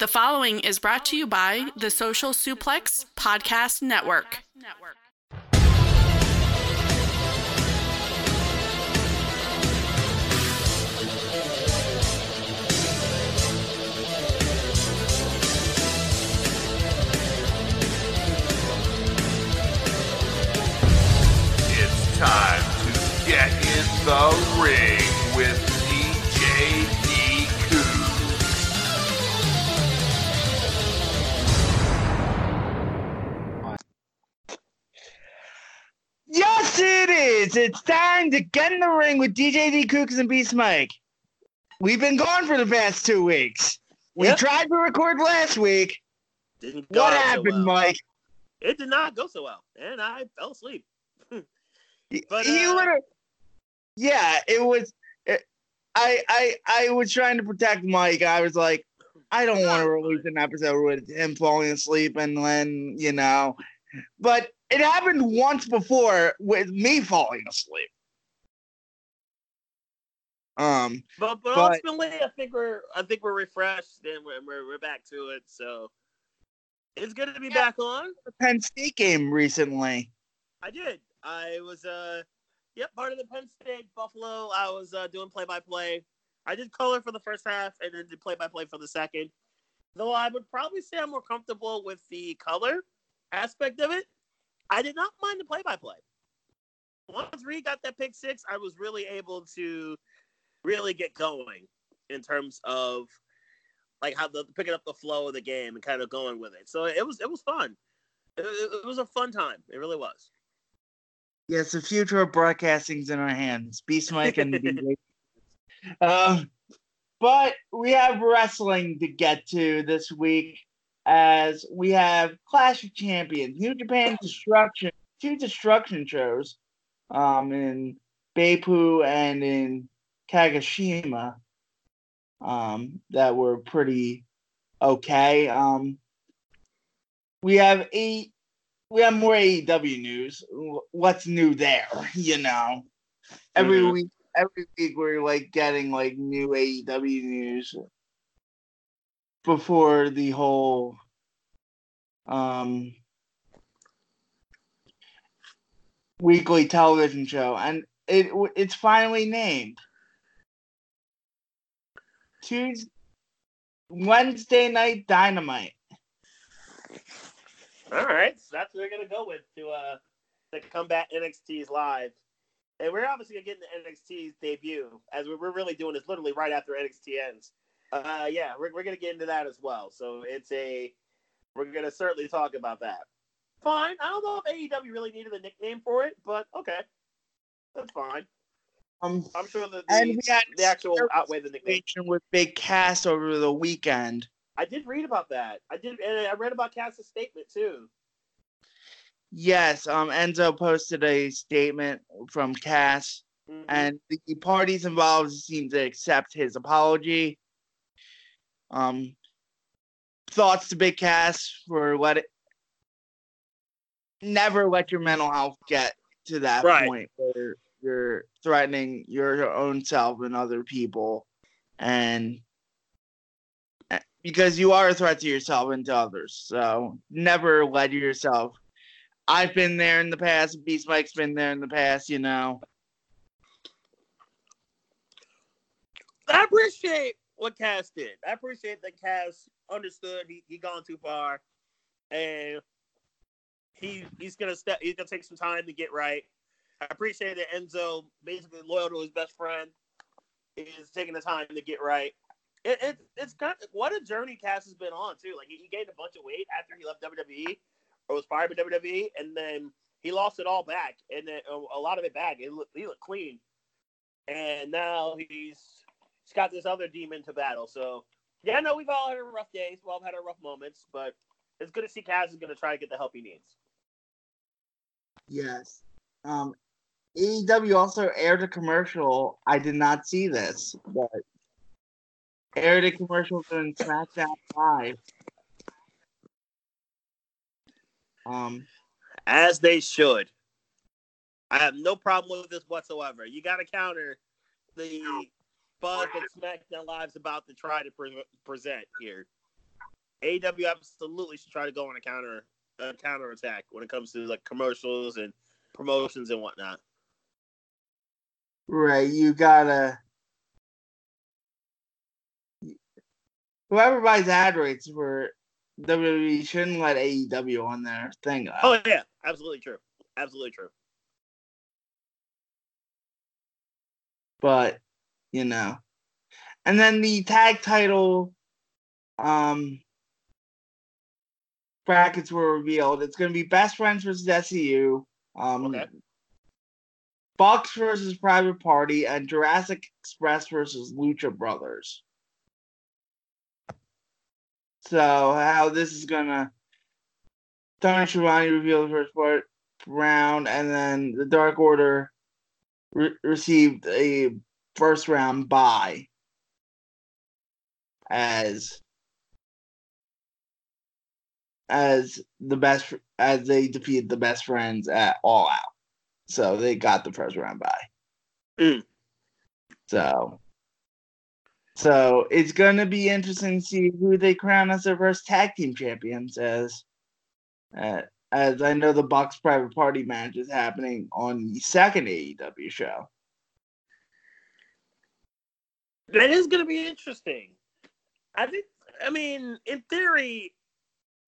The following is brought to you by the Social Suplex Podcast Network. It's time to get in the ring with it is. It's time to get in the ring with DJ D Kooks and Beast Mike. We've been gone for the past two weeks. We Yep. tried to record last week. Didn't go What so happened, well. Mike? It did not go so well, and I fell asleep. But, he uh, literally, yeah, it was. It, I I I was trying to protect Mike. I was like, I don't want to release an episode with him falling asleep and then you know, but it happened once before with me falling asleep. Um, But but, But- ultimately, I think we're I think we're refreshed and we're we're, we're back to it. So it's good to be Yeah. back on. the Penn State game recently. I did. I was uh yep part of the Penn State Buffalo. I was uh, doing play by play. I did color for the first half and then did play by play for the second. Though I would probably say I'm more comfortable with the color aspect of it. I did not mind the play by play. Once Reed got that pick six, I was really able to really get going in terms of like how the picking up the flow of the game and kind of going with it. So it was it was fun. It, it- was a fun time. It really was. Yes, the future of broadcasting's in our hands. Beast Mike and DJ. Um, but we have wrestling to get to this week as we have Clash of Champions, New Japan Destruction, two destruction shows um, in Beppu and in Kagoshima um, that were pretty okay. Um, we have eight we have more AEW news. What's new there? You know, every Mhm. week, every week we're like getting like new AEW news before the whole um weekly television show, and it it's finally named Tuesday, Wednesday Night Dynamite. All right, so that's what we're gonna go with to uh to combat NXT's live, and we're obviously gonna get into NXT's debut as we're, really doing this literally right after NXT ends. Uh, yeah, we're we're gonna get into that as well. So it's a we're gonna certainly talk about that. Fine. I don't know if AEW really needed a nickname for it, but okay, that's fine. Um, I'm sure that and the, we had the actual outweigh the nickname. with Big Cass over the weekend. I did read about that. I did, and I read about Cass's statement too. Yes, um, Enzo posted a statement from Cass, Mhm. and the parties involved seem to accept his apology. Um, thoughts to Big Cass for what it never let your mental health get to that Right. point where you're threatening your own self and other people, and eh, because you are a threat to yourself and to others. So never let yourself. I've been there in the past. Beast Mike's been there in the past. You know. I appreciate what Cass did. I appreciate that Cass understood he he gone too far, and he he's gonna step. He's gonna take some time to get right. I appreciate that Enzo, basically loyal to his best friend, is taking the time to get right. It, it it's kind of what a journey Cass has been on too. Like he, he gained a bunch of weight after he left WWE or was fired by WWE, and then he lost it all back, and then a, a lot of it back. It he looked clean, and now he's he's got this other demon to battle. So yeah, know we've all had our rough days, we've all had our rough moments, but it's good to see Cass is going to try to get the help he needs. Yes. Um, AEW also aired a commercial. I did not see this, but aired a commercial during SmackDown Live. Um, As they should. I have no problem with this whatsoever. You got to counter the buzz that SmackDown Live's about to try to pre- present here. AEW absolutely should try to go on a counter a counter attack when it comes to like commercials and promotions and whatnot. Right, you gotta. Whoever buys ad rates for WWE shouldn't let AEW on their thing. Though. Oh yeah, absolutely true. Absolutely true. but you know. And then the tag title um brackets were revealed. It's going to be Best Friends versus SCU, um Okay. Bucks versus Private Party, and Jurassic Express versus Lucha Brothers. So how this is gonna Tony Schiavone revealed the first part round, and then the Dark Order re- received a first round bye as as the best as they defeated the best friends at all out so they got the first round bye Mm. so so it's gonna be interesting to see who they crown as their first tag team champions as uh, as I know the Bucks private party match is happening on the second AEW show. That is going to be interesting. I think. I mean, in theory,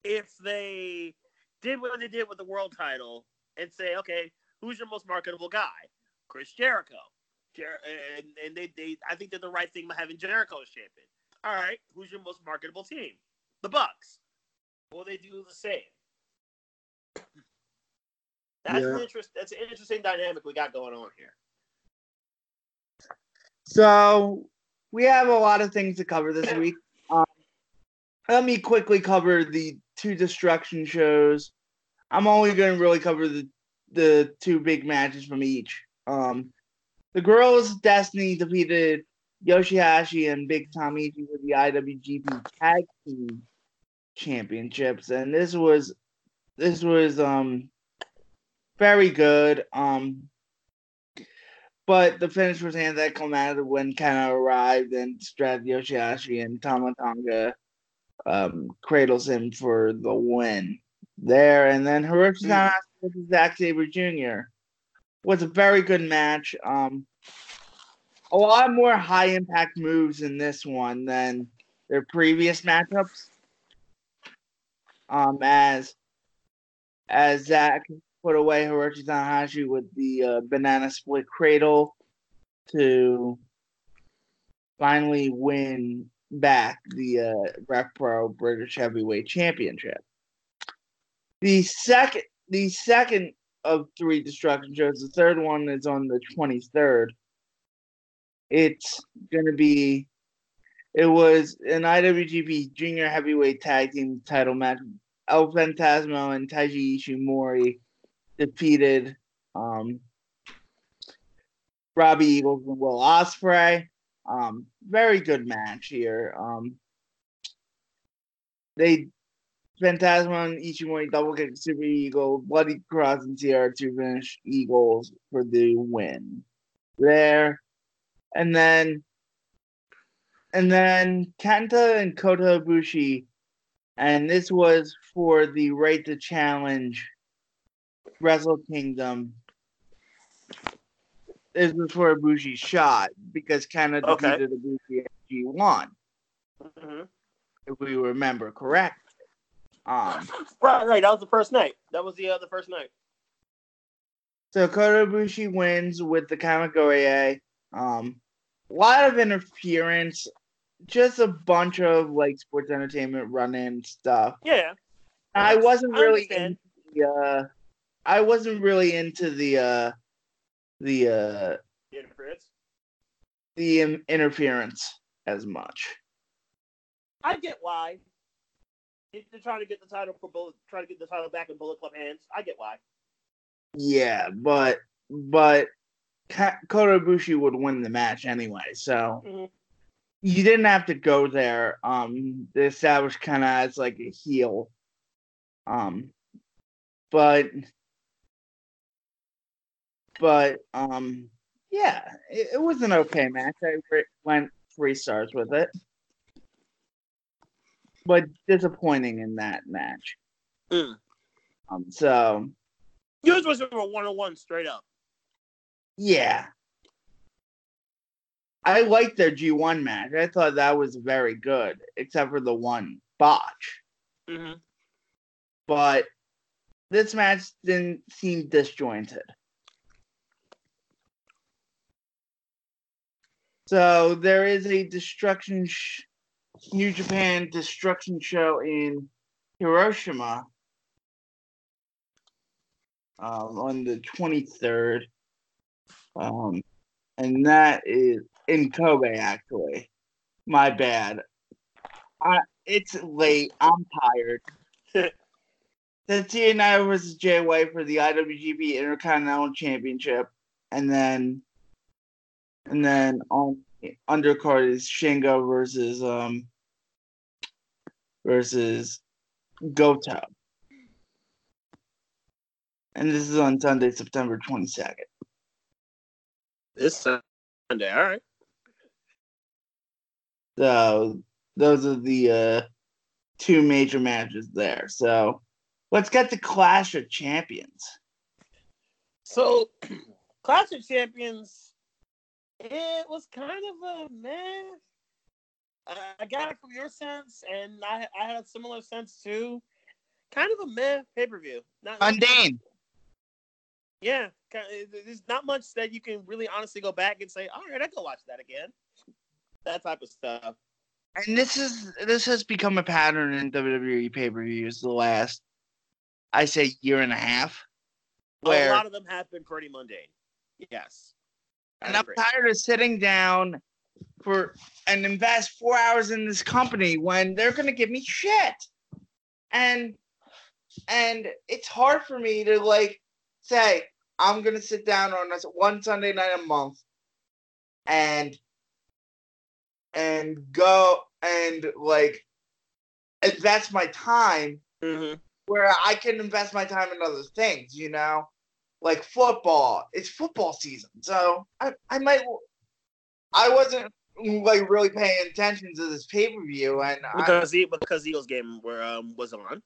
if they did what they did with the world title and say, okay, who's your most marketable guy? Chris Jericho. Jer- and and they, they I think they're the right thing by having Jericho as champion. All right, who's your most marketable team? The Bucks. Will they do the same? That's an interest. That's an interesting dynamic we got going on here. So we have a lot of things to cover this week. Um, let me quickly cover the two destruction shows. I'm only going to really cover the the two big matches from each. Um, the girls' Destiny defeated Yoshihashi and Big Tamichi for the IWGP Tag Team Championships, and this was this was um very good. Um, but the finish was anticlimactic when Kana arrived and strapped Yoshihashi and Tama Tonga um, cradles him for the win there. And then Hiroshi Tanahashi versus Zack Sabre Jr. was a very good match. Um, a lot more high impact moves in this one than their previous matchups. Um, as as Zack put away Hiroshi Tanahashi with the uh, banana split cradle to finally win back the uh, Pro British Heavyweight Championship. The second, the second of three destruction shows, the third one is on the twenty third. It's gonna be. It was an IWGP Junior Heavyweight Tag Team Title match. El Fantasma and Taiji Ishimori defeated um, Robbie Eagles and Will Ospreay. Um, very good match here. Um, they Fantasma and Ishimori double kick Super Eagle, Bloody Cross and Sierra to finish Eagles for the win. There, and then and then Kenta and Kota Ibushi, and this was for the right to challenge Wrestle Kingdom. This was for Ibushi's shot because Kenta Okay. defeated Ibushi at G1, Mhm. if we remember correct. Um, Right, right. That was the first night. That was the uh, the first night. so Kota Ibushi wins with the Kamigoye. Um, a lot of interference, just a bunch of like sports entertainment run-in stuff. Yeah. I wasn't really understand. into the, uh, I wasn't really into the uh, the uh, Interference. the in- interference as much. I get why. If they're trying to get the title for bullet, trying to get the title back in Bullet Club hands. I get why. Yeah, but but Ka- Kota Ibushi would win the match anyway, so Mhm. you didn't have to go there. Um, to establish kind of as like a heel. Um, but but um, yeah, it, it was an okay match. I re- went three stars with it. but disappointing in that match. Mm. Um, so Yours was a one on one straight up. yeah, I liked their G1 match. I thought that was very good, except for the one botch. Mm-hmm. But this match didn't seem disjointed. So there is a destruction, sh- New Japan destruction show in Hiroshima um, on the 23rd. Um, and that is in Kobe, actually. My bad. I, it's late. I'm tired. Tetsuya versus Jay White for the IWGP Intercontinental Championship, and then, and then on undercard is Shingo versus um versus Goto, and this is on Sunday, September twenty second. This Sunday, all right. So those are the uh, two major matches there. So let's get to Clash of Champions. So, Clash of Champions, it was kind of a meh. Uh, I got it from your sense, and I, I had a similar sense too. Kind of a meh pay per view. Not Mundane. Yeah, there's not much that you can really honestly go back and say, all right, I can watch that again. That type of stuff. And this is this has become a pattern in WWE pay per views the last, I say, year and a half. where a lot of them have been pretty mundane. Yes. And I'm tired of sitting down for and invest four hours in this company when they're gonna give me shit. And and it's hard for me to like say I'm gonna sit down on one Sunday night a month and and go and like invest my time Mhm. where I can invest my time in other things, you know, like football. It's football season, so I, I might. I wasn't like really paying attention to this pay per view, and I, because the because Eagles game were um was on.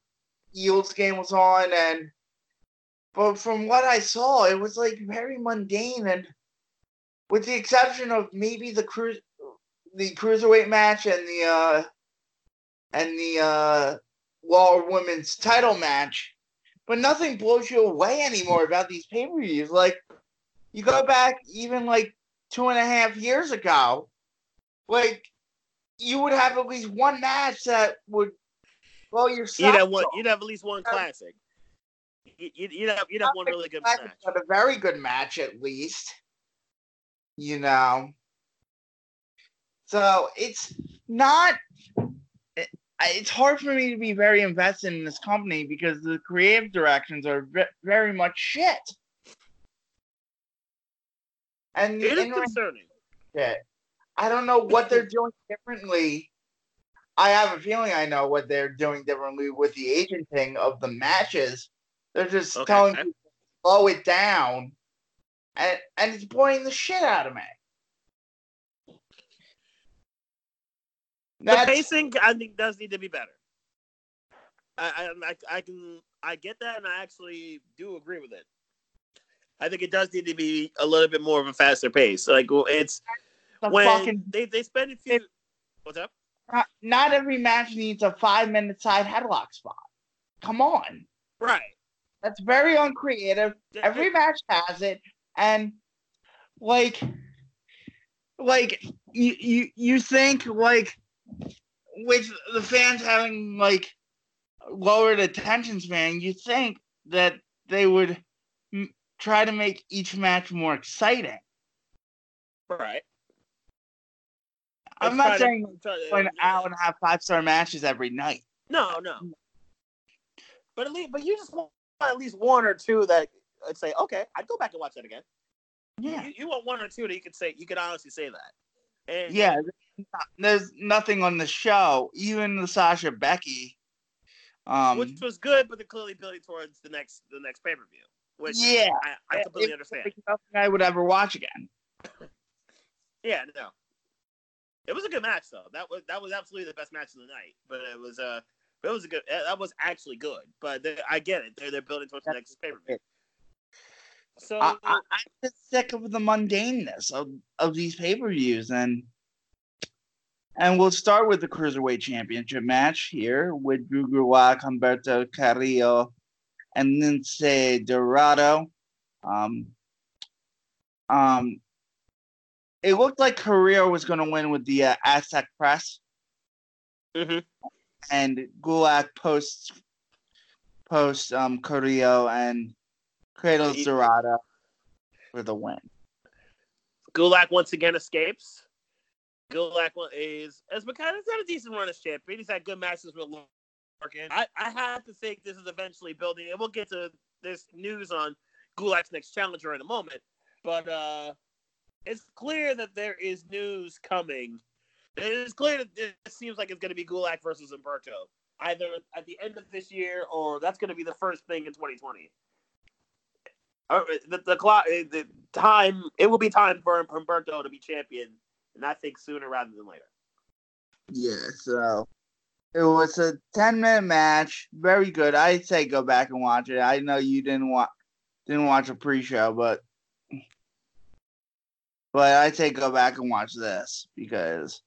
Eagles game was on, and but from what I saw, it was like very mundane, and with the exception of maybe the cruise, the cruiserweight match and the uh and the uh Raw Women's title match, but nothing blows you away anymore about these pay per views. Like you go back even like two and a half years ago, like you would have at least one match that would blow your You'd socks have one. off. You'd have at least one classic. You- You'd, you'd have you'd have one really good match, match. but a very good match at least. You know. So it's not. It- It's hard for me to be very invested in this company because the creative directions are ve- very much shit. And It is concerning. shit, I don't know what they're doing differently. I have a feeling I know what they're doing differently with the agenting of the matches. They're just Okay. telling people to slow it down, and and it's boring the shit out of me. The pacing, I think, does need to be better. I, I, I, can, I get that, and I actually do agree with it. I think it does need to be a little bit more of a faster pace. Like it's the when fucking they they spend a few. What's up? not, not every match needs a five minute side headlock spot. Come on, Right. that's very uncreative. every match has it and like like you you you think like with the fans having like lowered attention span you think that they would m- try to make each match more exciting right. i'm Let's not to- saying to- going out and have five star matches every night No, no. But at least, but you just want at least one or two that I'd say, okay, I'd go back and watch that again. yeah You, you want one or two that you could say, you could honestly say that. And yeah there's nothing on the show even the sasha becky um which was good, but they're clearly building towards the next the next pay per view, which yeah I, I completely It's understand. like nothing I would ever watch again. Yeah, no. It was a good match though. That was that was absolutely the best match of the night. But it was uh it was a good that was actually good. But they, I get it. They're they're building towards the next pay per view. So I, just sick of the mundaneness of, of these pay per views, and and we'll start with the cruiserweight championship match here with Drew Gulak, Humberto Carrillo, and Lince Dorado. Um, um, it looked like Carrillo was going to win with the uh, Aztec press, Mhm. and Gulak posts post um Carrillo and cradles Dorado for the win. Gulak once again escapes. Gulak is as McCann has had a decent run as champion. He's had good matches with Lorcan. I, I have to think this is eventually building, and we'll get to this news on Gulak's next challenger in a moment. But uh, it's clear that there is news coming. It is clear that it seems like it's going to be Gulak versus Humberto, either at the end of this year or that's going to be the first thing in 2020. Uh, the, the clock, the time, it will be time for Humberto to be champion, and I think sooner rather than later. Yeah, so it was a ten minute match, very good. I'd say go back and watch it. I know you didn't watch didn't watch a pre show, but but I'd say go back and watch this because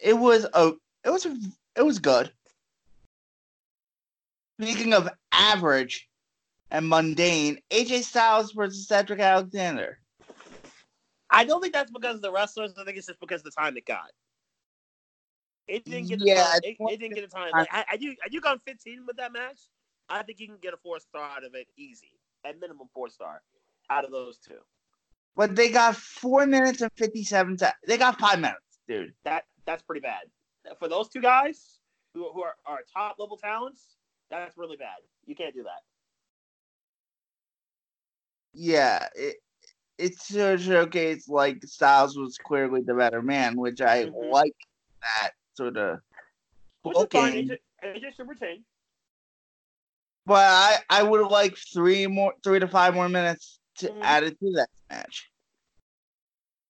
it was a it was a, it was good. Speaking of average and mundane, AJ Styles versus Cedric Alexander. I don't think that's because of the wrestlers. I think it's just because of the time it got. It didn't get the Yeah, time. It, it didn't get the time. Like, had had you had you gone 15 with that match, I think you can get a four star out of it easy, at minimum four star, out of those two. But they got four minutes and fifty seven seconds. They got five minutes, dude. That that's pretty bad for those two guys who, who are, are top level talents. That's really bad. You can't do that. yeah, it it sort of showcased like Styles was clearly the better man, which I Mhm. like that sort of Which is fine. booking. AJ, should retain. But I I would have liked three more, three to five more minutes to Mhm. add it to that match.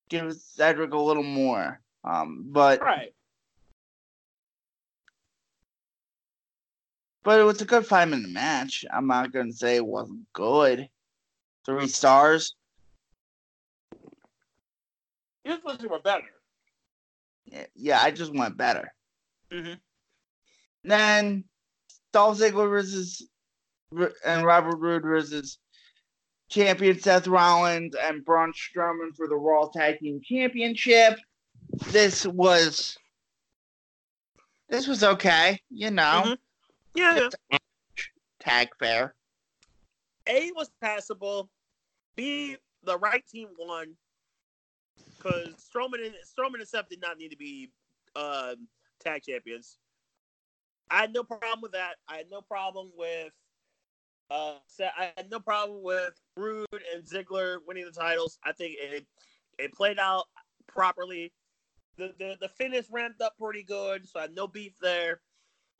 Give Cedric a little more. Um, but Right. but it was a good five minute match. I'm not gonna say it wasn't good. Three stars. You're supposed to were better. Yeah, yeah, I just went better. Mhm. Then Dolph Ziggler versus and Robert Roode versus champion Seth Rollins and Braun Strowman for the Raw Tag Team Championship. This was this was okay, you know, Mhm. Yeah, yeah. tag fair. A was passable. B the right team won because Strowman and Strowman and Seth did not need to be um, tag champions. I had no problem with that. I had no problem with. Uh, I had no problem with Roode and Ziggler winning the titles. I think it it played out properly. The, the the finish ramped up pretty good, so I had no beef there.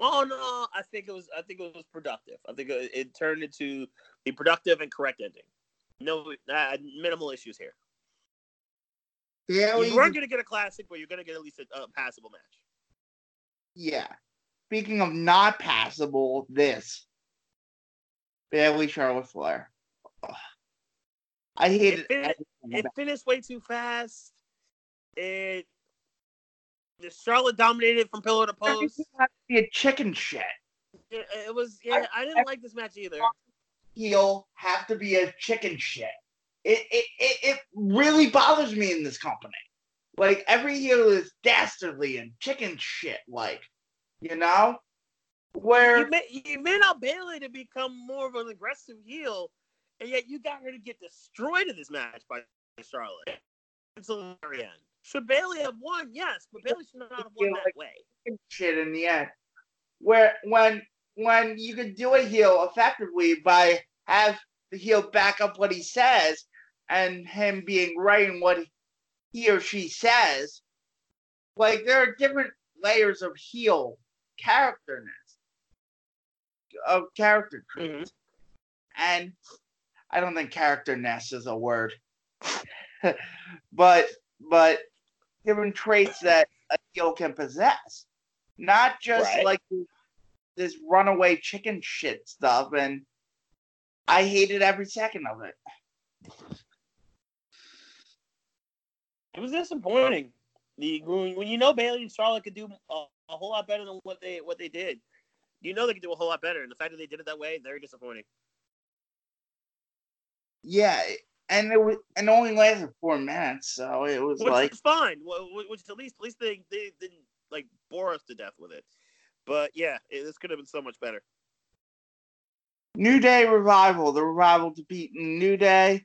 Oh no, I think it was I think it was productive. I think it, it turned into a productive and correct ending. No, minimal issues here. Yeah, You weren't going to get a classic, but you're going to get at least a, a passable match. yeah. Speaking of not passable, this Bayley Charlotte Flair. Ugh. I hated It fin- It finished way too fast. It the Charlotte dominated from pillar to post. Everything had to be a chicken shit. It, it was yeah. I didn't like this match either. heel have to be a chicken shit. It, it it it really bothers me in this company. Like every heel is dastardly and chicken shit like, you know? Where You made, you made out Bayley to become more of an aggressive heel, and yet you got her to get destroyed in this match by Charlotte until the very end. Should Bayley have won? Yes, but Bayley should not have won that like- way. shit in the end. Where when when you can do a heel effectively by have the heel back up what he says and him being right in what he or she says. Like there are different layers of heel characterness of character traits. Mm-hmm. And I don't think characterness is a word. but but different traits that a heel can possess, not just Right. like this runaway chicken shit stuff. And I hated every second of it. It was disappointing. The when, when you know Bayley and Charlotte could do a, a whole lot better than what they what they did, you know they could do a whole lot better. And the fact that they did it that way, very disappointing. Yeah, and it was and only lasted four minutes, so it was Which like fine. Wh- wh- Which at least at least they, they didn't like bore us to death with it. But yeah, it, this could have been so much better. New Day revival. The revival to beat New Day.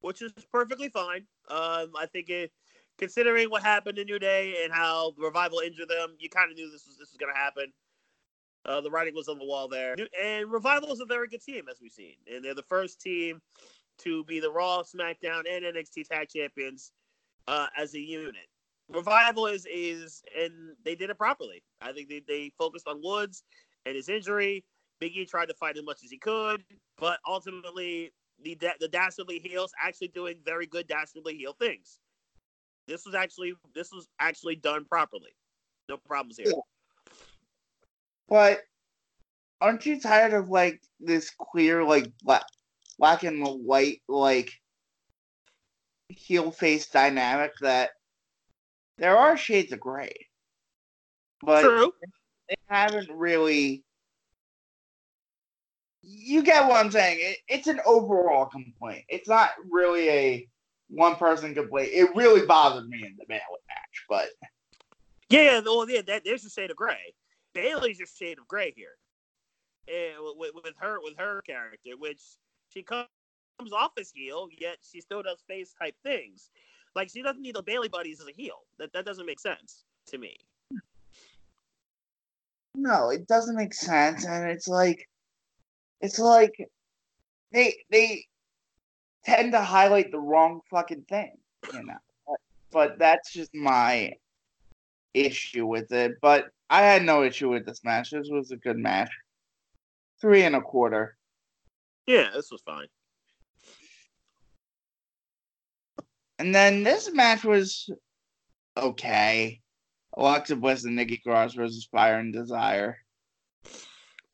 which is perfectly fine. Um, I think it, considering what happened in New Day and how the revival injured them, you kind of knew this was this was going to happen. Uh, the writing was on the wall there, and revival is a very good team as we've seen, and they're the first team to be the Raw, SmackDown, and NXT Tag Champions uh, as a unit. Revival is is and they did it properly. I think they, they focused on Woods and his injury. Big E tried to fight as much as he could, but ultimately the the dastardly heels actually doing very good dastardly heel things. This was actually this was actually done properly. No problems here. But aren't you tired of like this clear, like black, black and white, like heel face dynamic that there are shades of gray, but True. they haven't really. You get what I'm saying? It, it's an overall complaint. It's not really a one person complaint. It really bothered me in the Bayley match, but Yeah, well, yeah. That, there's a shade of gray. Bayley's a shade of gray here, and with, with her with her character, which she comes off as heel, yet she still does face type things. Like she doesn't need the Bayley buddies as a heel. That that doesn't make sense to me. no, it doesn't make sense, and it's like, it's like they they tend to highlight the wrong fucking thing, you know. But, but that's just my issue with it. But I had no issue with this match. This was a good match. Three and a quarter. Yeah, this was fine. And then this match was okay. Alexa Bliss and Nikki Cross versus Fire and Desire.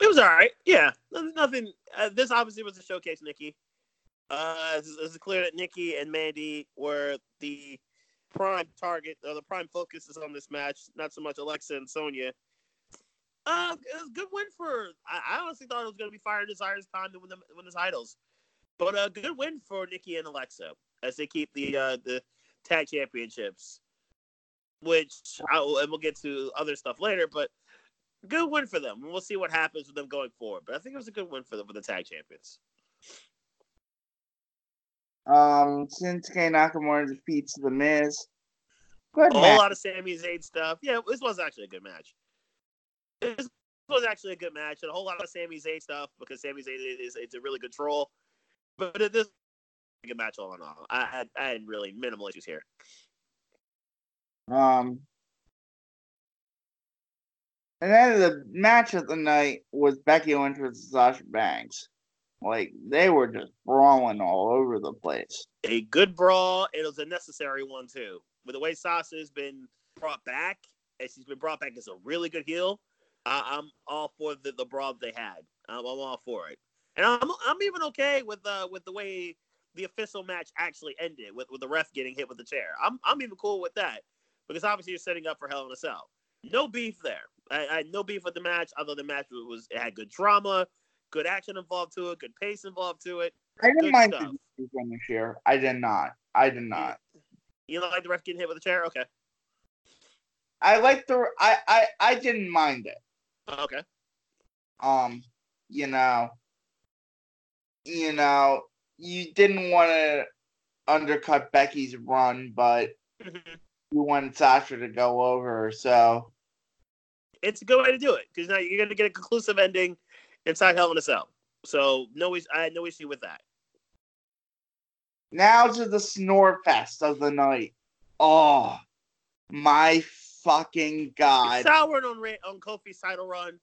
It was all right. Yeah, Nothing-. Uh, this obviously was a showcase, Nikki. Uh, it's, it's clear that Nikki and Mandy were the prime target or the prime focuses on this match. Not so much Alexa and Sonya. Uh, it was a good win for. I, I honestly thought it was going to be Fire Desire's time to win the win the titles, but a good win for Nikki and Alexa as they keep the uh, the tag championships. Which I will, and we'll get to other stuff later, but good win for them. We'll see what happens with them going forward. But I think it was a good win for them for the tag champions. Um, Shinsuke Nakamura defeats The Miz. Good A whole lot of Sami Zayn stuff. Yeah, this was actually a good match. This was actually a good match, and a whole lot of Sami Zayn stuff because Sami Zayn is it's a really good troll. But it a good match all in all. I had I had really minimal issues here. Um, and then the match of the night was Becky Lynch versus Sasha Banks. Like they were just brawling all over the place. A good brawl. It was a necessary one too. With the way Sasha's been brought back, and she's been brought back as a really good heel. I, I'm all for the, the brawl they had. I'm, I'm all for it, and I'm I'm even okay with uh with the way the official match actually ended with, with the ref getting hit with the chair. I'm I'm even cool with that because obviously you're setting up for Hell in a Cell. No beef there. I, I had no beef with the match. Other than the match was it had good drama, good action involved to it, good pace involved to it. I didn't mind stuff. the finish here. I did not. I did not. You don't like the ref getting hit with a chair? Okay. I like the. I I I didn't mind it. Okay. Um, you know, you know, you didn't want to undercut Becky's run, but Mhm. you wanted Sasha to go over. So it's a good way to do it because now you're going to get a conclusive ending inside Hell in a Cell. So no, I had no issue with that. now to the snore fest of the night. Oh my fucking god! Soured on on Kofi's title run.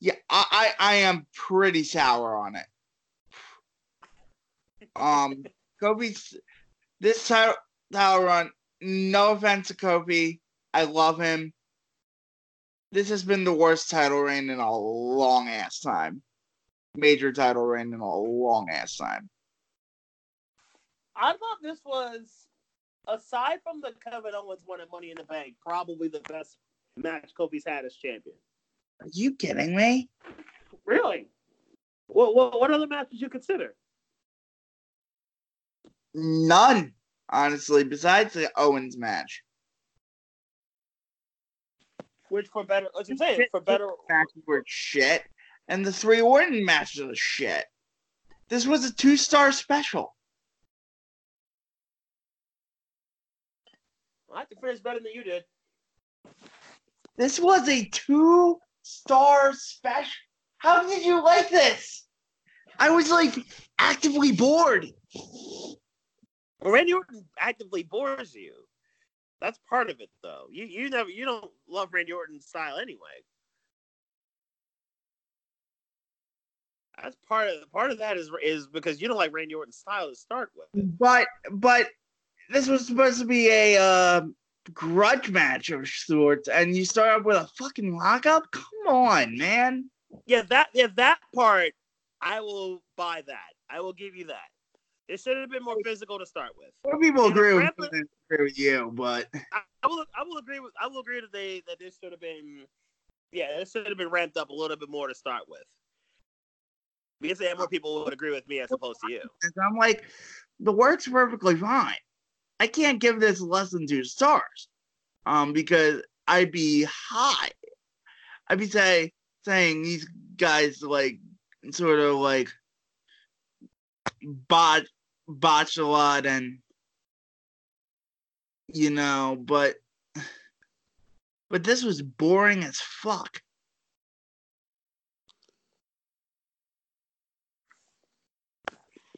Yeah, I, I I am pretty sour on it. Um, Kobe's this title title run. No offense to Kofi, I love him. This has been the worst title reign in a long ass time. Major title reign in a long ass time. I thought this was, aside from the Kevin Owens one at Money in the Bank, probably the best match Kofi's had as champion. Are you kidding me? Really? What what, what other matches you consider? None, honestly, besides the Owens match. Which for better, as I'm saying, for better. Matches were shit, and the three Orton matches are shit. This was a two star special. I have to finish better than you did. This was a two star special. How did you like this? I was like actively bored. Randy Orton actively bores you. That's part of it, though. You you never you don't love Randy Orton's style anyway. That's part of part of that is is because you don't like Randy Orton's style to start with. But but this was supposed to be a uh, grudge match of sorts, and you start up with a fucking lockup. Come on, man. Yeah, that yeah that part I will buy that. I will give you that. It should have been more physical to start with. More people agree with, agree with you, but I, I will I will agree with I will agree that they that this should have been yeah, this should have been ramped up a little bit more to start with. Because then more people would agree with me as opposed to you. I'm like, the work's perfectly fine. I can't give this less than two stars, um, because I'd be high. I'd be say saying these guys like sort of like bot botch a lot and you know, but but this was boring as fuck.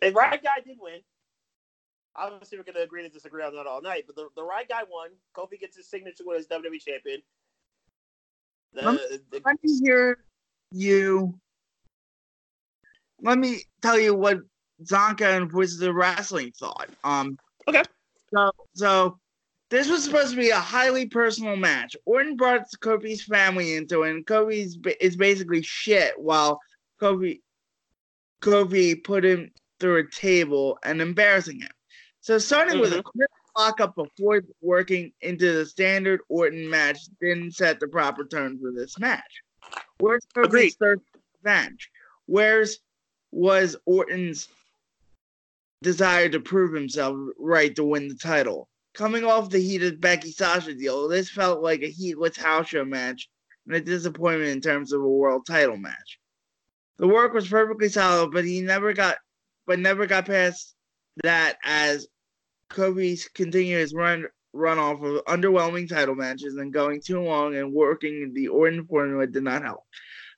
The right guy did win. Obviously, we're going to agree to disagree on that all night, but the, the right guy won. Kofi gets his signature win as WWE champion. The, the- let me hear you. Let me tell you what Zonka and Voices of Wrestling thought. Um, Okay. So, so this was supposed to be a highly personal match. Orton brought Kofi's family into it, and Kofi's ba- is basically shit. While Kofi, Kofi put him through a table and embarrassing him. So starting with a quick lockup before working into the standard Orton match didn't set the proper tone for this match. Where's Agreed. Kofi's third revenge? Where's was Orton's desire to prove himself right to win the title? Coming off the heated Becky Sasha deal, this felt like a heatless house show match and a disappointment in terms of a world title match. The work was perfectly solid, but he never got but never got past that as Kofi's continuous run run off of underwhelming title matches and going too long and working the Orton formula did not help.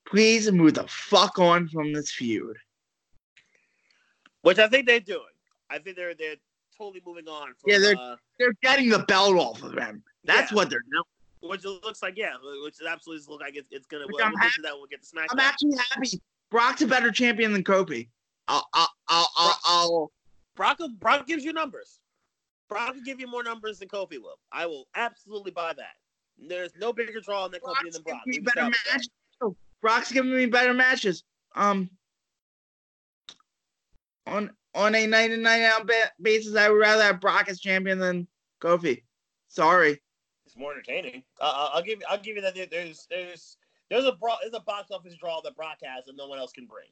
Please move the fuck on from this feud. Which I think they're doing. I think they're they're totally moving on. From, Yeah, they're- uh, They're getting the belt off of them. That's Yeah. what they're doing. which it looks like yeah, which it absolutely looks like it's, it's gonna. Which Well, I'm we'll get that when we get to SmackDown. I'm actually happy. Brock's a better champion than Kofi. I'll, I'll, I'll, I'll, I'll Brock Brock gives you numbers. Brock will give you more numbers than Kofi will. I will absolutely buy that. There's no bigger draw in that company than Brock. me We've better established matches. Brock's giving me better matches. Um, on on a night in night out ba- basis, I would rather have Brock as champion than Kofi. Sorry. It's more entertaining. Uh, I'll- give I'll give you that. There's there's there's a bro, there's a box office draw that Brock has that no one else can bring.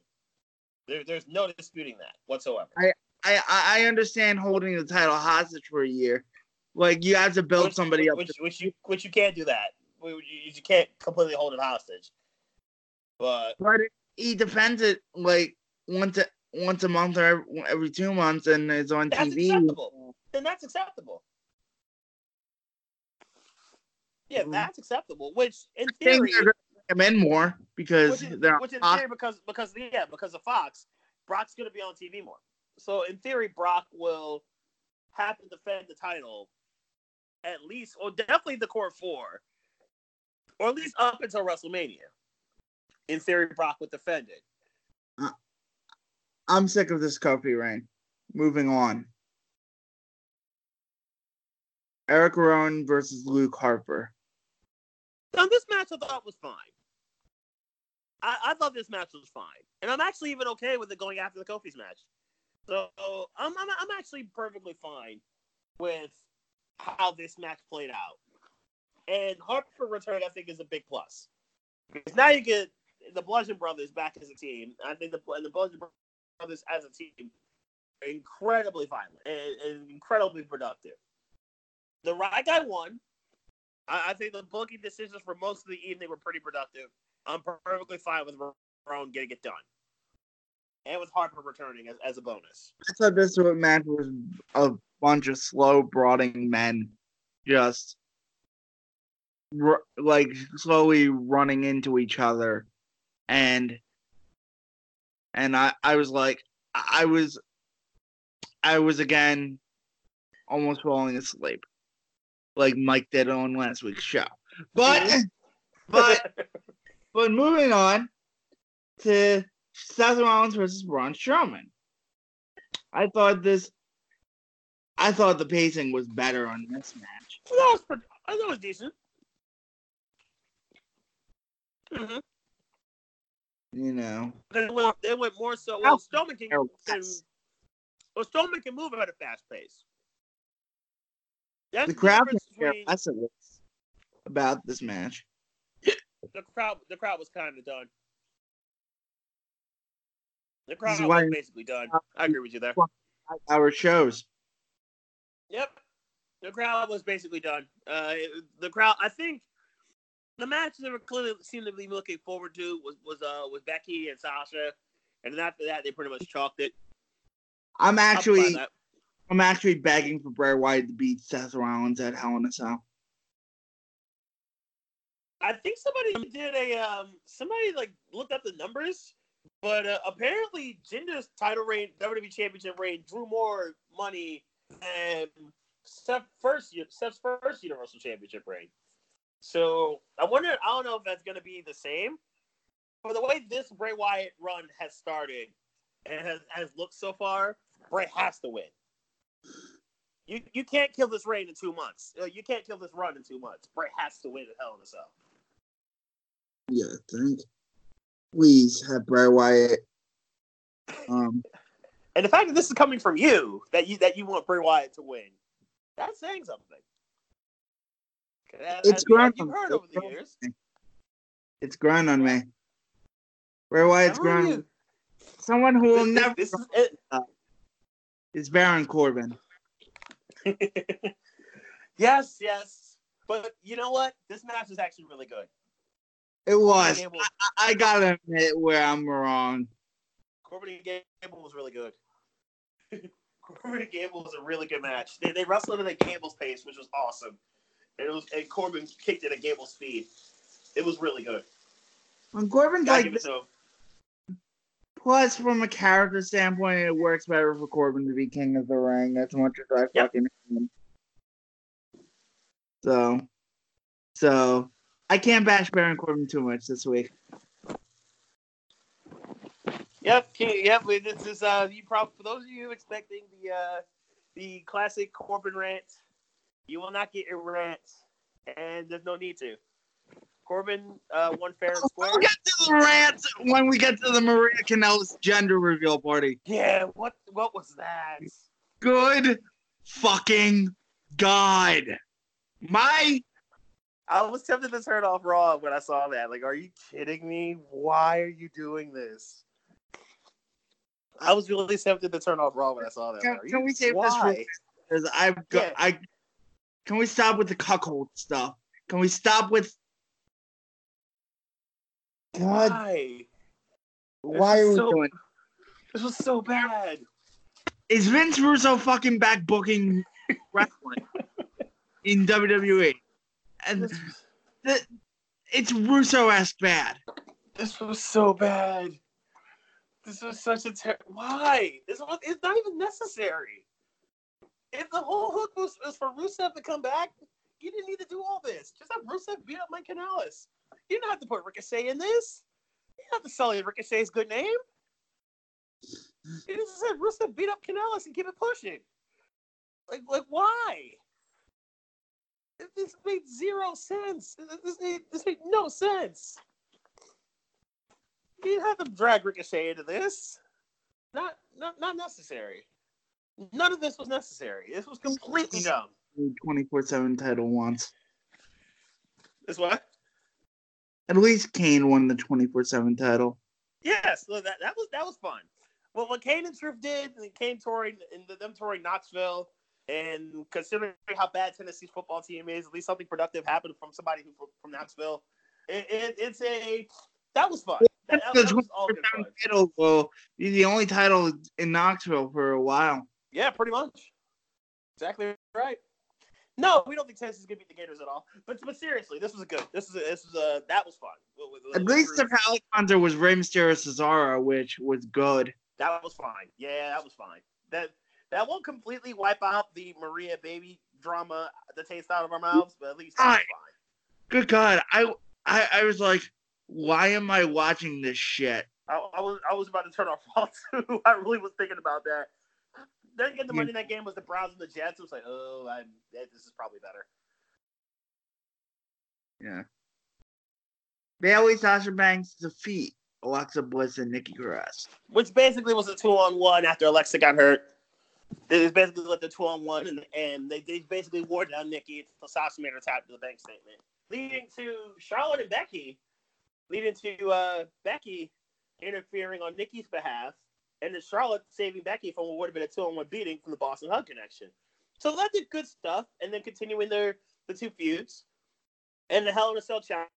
There, there's no disputing that whatsoever. I, I I understand holding the title hostage for a year. Like you have to build which, somebody up. which, which you which you can't do that. You, you can't completely hold it hostage. But But he defends it like once once a month or every, two months, and it's on that's TV. acceptable. Then that's acceptable. Yeah, Mhm. that's acceptable. Which in theory, they're make him in more because which, is, they're which in on theory because because yeah because of Fox, Brock's going to be on TV more. So in theory, Brock will have to defend the title at least, or definitely the core four, or at least up until WrestleMania. In theory, Brock would defend it. I'm sick of this Kofi reign. Moving on. Eric Rowan versus Luke Harper. Now, this match I thought was fine. I, I thought this match was fine, and I'm actually even okay with it going after the Kofi's match. So I'm, I'm I'm actually perfectly fine with how this match played out. And Harper return, I think, is a big plus because now you get the Bludgeon Brothers back as a team. I think the and the Bludgeon Brothers as a team incredibly violent and, incredibly productive. The right guy won. I, I think the booking decisions for most of the evening were pretty productive. I'm perfectly fine with Rowan getting it done. And with Harper returning as, as a bonus. I thought this match was a bunch of slow, brooding men just r- like slowly running into each other. And and I, I was like I was I was again almost falling asleep. Like Mike did on last week's show. But but but moving on to Seth Rollins versus Braun Strowman. I thought this. I thought the pacing was better on this match. that was, pretty- I thought it was decent. Mm-hmm. You know, It went, it went more so. Well, Strowman can, can well, Strowman can move at a fast pace. That's the crowd difference could care between- less about this match. the crowd the crowd was kind of done. The crowd was why- basically done. I agree with you there. Our shows. Yep, the crowd was basically done. Uh, the crowd, I think, the match they were clearly seemed to be looking forward to was was uh was Becky and Sasha, and then after that they pretty much chalked it. I'm actually. I'm actually begging for Bray Wyatt to beat Seth Rollins at Hell in a Cell. I think somebody did a um somebody like looked up the numbers, but uh, apparently Jinder's title reign, WWE Championship reign, drew more money than Seth first Seth's first Universal Championship reign. So I wonder. I don't know if that's going to be the same. but the way this Bray Wyatt run has started and has, has looked so far, Bray has to win. You you can't kill this reign in two months. Uh, you can't kill this run in two months. Bray has to win at Hell in a Cell. Yeah, thank. Please have Bray Wyatt. Um, And the fact that this is coming from you, that you that you want Bray Wyatt to win, that's saying something. It's grown you've on heard me. over the years. it's grown on me. Bray Wyatt's Telling grown. you, Someone who will never this is it. is Baron Corbin. yes, yes. But you know what? This match is actually really good. It was. Gable, I, I gotta admit where I'm wrong. Corbin and Gable was really good. Corbin and Gable was a really good match. They, they wrestled at a Gable's pace, which was awesome. It was and Corbin kicked it at Gable's speed. It was really good. When Corbin's Gotta like give it to him. Plus, from a character standpoint, it works better for Corbin to be king of the ring as much as I Yep. fucking him. So, so I can't bash Baron Corbin too much this week. Yep, yep. This is uh, you probably for those of you expecting the uh, the classic Corbin rant, you will not get your rant, and there's no need to. Corbin uh, won fair and square. We'll get to the rant when we get to the Maria Kanellis gender reveal party. Yeah, what what was that? Good fucking god. My I was tempted to turn off Raw when I saw that. Like, are you kidding me? Why are you doing this? I was really tempted to turn off Raw when I saw that. Can- can we save this why? Because I've got Yeah. I can we stop with the cuckold stuff? Can we stop with God Why? why are we so- doing This was so bad. is Vince Russo fucking back booking wrestling in WWE? And This, the, it's Russo esque bad. this was so bad. This was such a ter- why? This was it's not even necessary. If the whole hook was, was for Rusev to come back, you didn't need to do all this. Just have Rusev beat up Mike Kanellis. You didn't have to put Ricochet in this. You didn't have to sell Ricochet's good name. You just said Rusev beat up Canales and keep it pushing. Like, like why? This made zero sense. This made, this made no sense. You didn't have to drag Ricochet into this. Not, not, not necessary. None of this was necessary. This was completely dumb. 24 7 title once. This what? At least Kane won the 24 7 title. Yes, so that, that was that was fun. Well, what Kane and Truth did, and Kane touring and them touring Knoxville, and considering how bad Tennessee's football team is, at least something productive happened from somebody who from, Knoxville. It, it, it's a that was fun. That, that was all good 24/7 fun. title will be the only title in Knoxville for a while. Yeah, pretty much. Exactly right. No, we don't think Tennessee's gonna beat the Gators at all. But but seriously, this was a good. This is a, this is a that was fun. At least the. Pally Hunter was Rey Mysterio Cesaro, which was good. That was fine. Yeah, that was fine. That that won't completely wipe out the Maria baby drama, the taste out of our mouths, but at least was Fine. fine. Good God, I I, I was like, why am I watching this shit? I, I was I was about to turn off all too. I really was thinking about that. Then again, the Yeah. Monday night game was the Browns and the Jets. It was like, oh, I'm, eh, this is probably better. Yeah. Bayley Sasha Banks defeat Alexa Bliss and Nikki Cross. Which basically was a two on one after Alexa got hurt. They basically let the two on one, and, and they, they basically wore down Nikki until Sasha made her tap to the bank statement, leading to Charlotte and Becky, leading to uh, Becky interfering on Nikki's behalf, and then Charlotte saving Becky from what would have been a two on one beating from the Boss 'n' Hug connection. So that did good stuff, and then continuing their the two feuds, and the Hell in a Cell challenge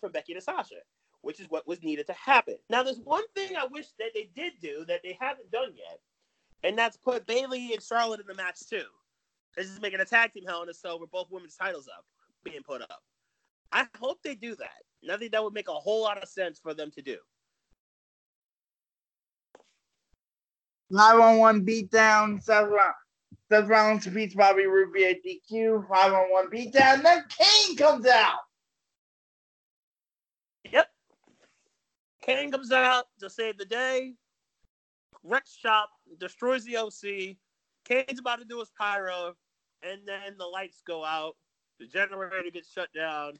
from Becky to Sasha which is what was needed to happen. Now, there's one thing I wish that they did do that they haven't done yet, and that's put Bayley and Charlotte in the match too. This is making a tag team Hell in a Cell where both women's titles up being put up. I hope they do that. Think that would make a whole lot of sense for them to do. Five on one beatdown. Seth, Roll- Seth Rollins defeats Bobby Roode via DQ. Five on one beatdown. Then Kane comes out. Yep. Kane comes out to save the day. Rex shop, destroys the OC. Kane's about to do his pyro, and then the lights go out. The generator gets shut down,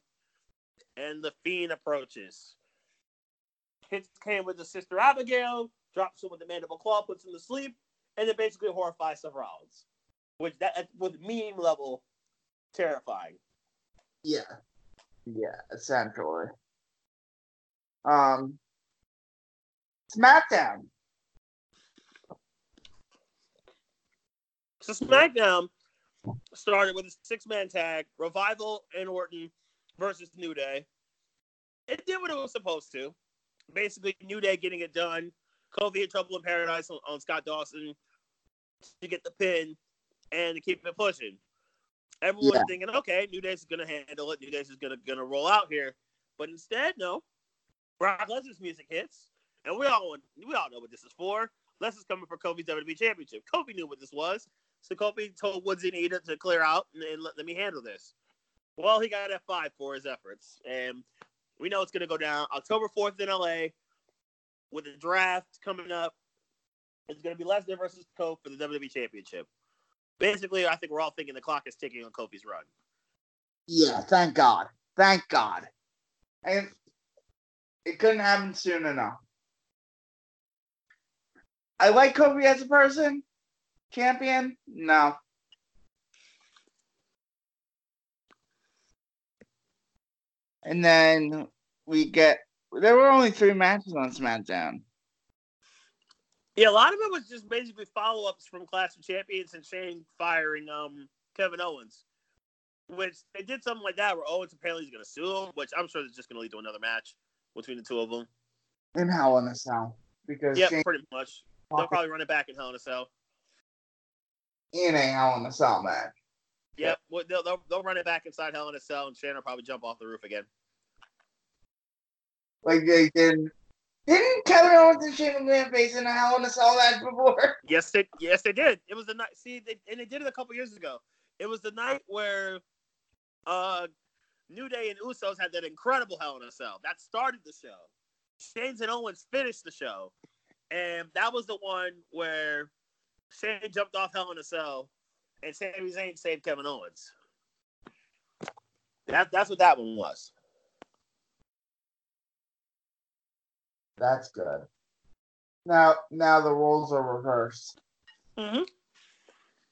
and the fiend approaches. Hits Kane with the sister Abigail, drops him with the mandible claw, puts him to sleep, and then basically horrifies Seth Rollins, which that with meme level terrifying. Yeah. Yeah, essentially. Um, SmackDown. So SmackDown started with a six-man tag: Revival and Orton versus New Day. It did what it was supposed to. Basically, New Day getting it done. Kofi had trouble in Paradise on, on Scott Dawson to get the pin and to keep it pushing. Everyone's Yeah. thinking, okay, New Day's is gonna handle it. New Day's is gonna gonna roll out here, but instead, no. Brock Lesnar's music hits, and we all we all know what this is for. Lesnar's coming for Kofi's WWE Championship. Kofi knew what this was, so Kofi told Woods and Ida to clear out and, and let, let me handle this. Well, he got F5 for his efforts, and we know it's going to go down October 4th in LA with the draft coming up. It's going to be Lesnar versus Kofi for the WWE Championship. Basically, I think we're all thinking the clock is ticking on Kofi's run. Yeah, thank God. Thank God. And it couldn't happen soon enough. I like Kofi as a person. Champion? No. And then we get there were only three matches on SmackDown. Yeah, a lot of it was just basically follow ups from Clash of Champions and Shane firing um Kevin Owens. Which they did something like that where Owens apparently is going to sue him, which I'm sure is just going to lead to another match between the two of them. In Hell in a Cell. Because Yeah, Shane pretty much. They'll probably run it back in Hell in a Cell. in a Hell in a Cell match. Yep, well, they'll, they'll they'll run it back inside Hell in a Cell, and Shane will probably jump off the roof again. Like they did. Didn't Kevin Owens and Shane McMahon face in a Hell in a Cell match before? Yes, they yes they did. It was the night. See, they, and they did it a couple years ago. It was the night where uh New Day and Usos had that incredible Hell in a Cell that started the show. Shane's and Owens finished the show, and that was the one where Shane jumped off Hell in a Cell, and Sami Zayn saved Kevin Owens. That that's what that one was. That's good. Now, now the roles are reversed Mm-hmm.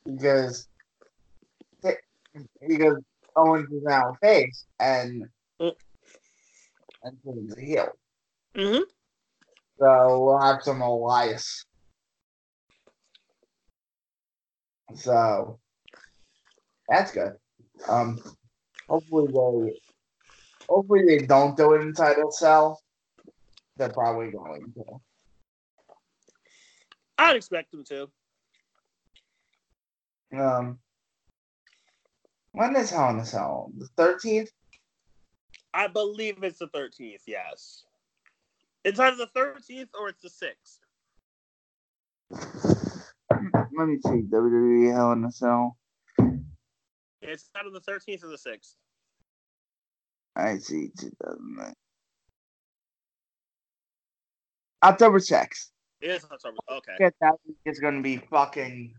because because Owens is now a face and Mm. and Finn's a heel. Mm-hmm. So we'll have some Elias. So that's good. Um, hopefully they, hopefully they don't do it in title cell. They're probably going to. I'd expect them to. Um, when is Hell in a Cell? The thirteenth. I believe it's the thirteenth. Yes. It's either the thirteenth or it's the sixth. Let me see. WWE Hell in a Cell. It's either the thirteenth or the sixth. I see. 2009. October sixth. It is October. Okay. Get that week is going to be fucking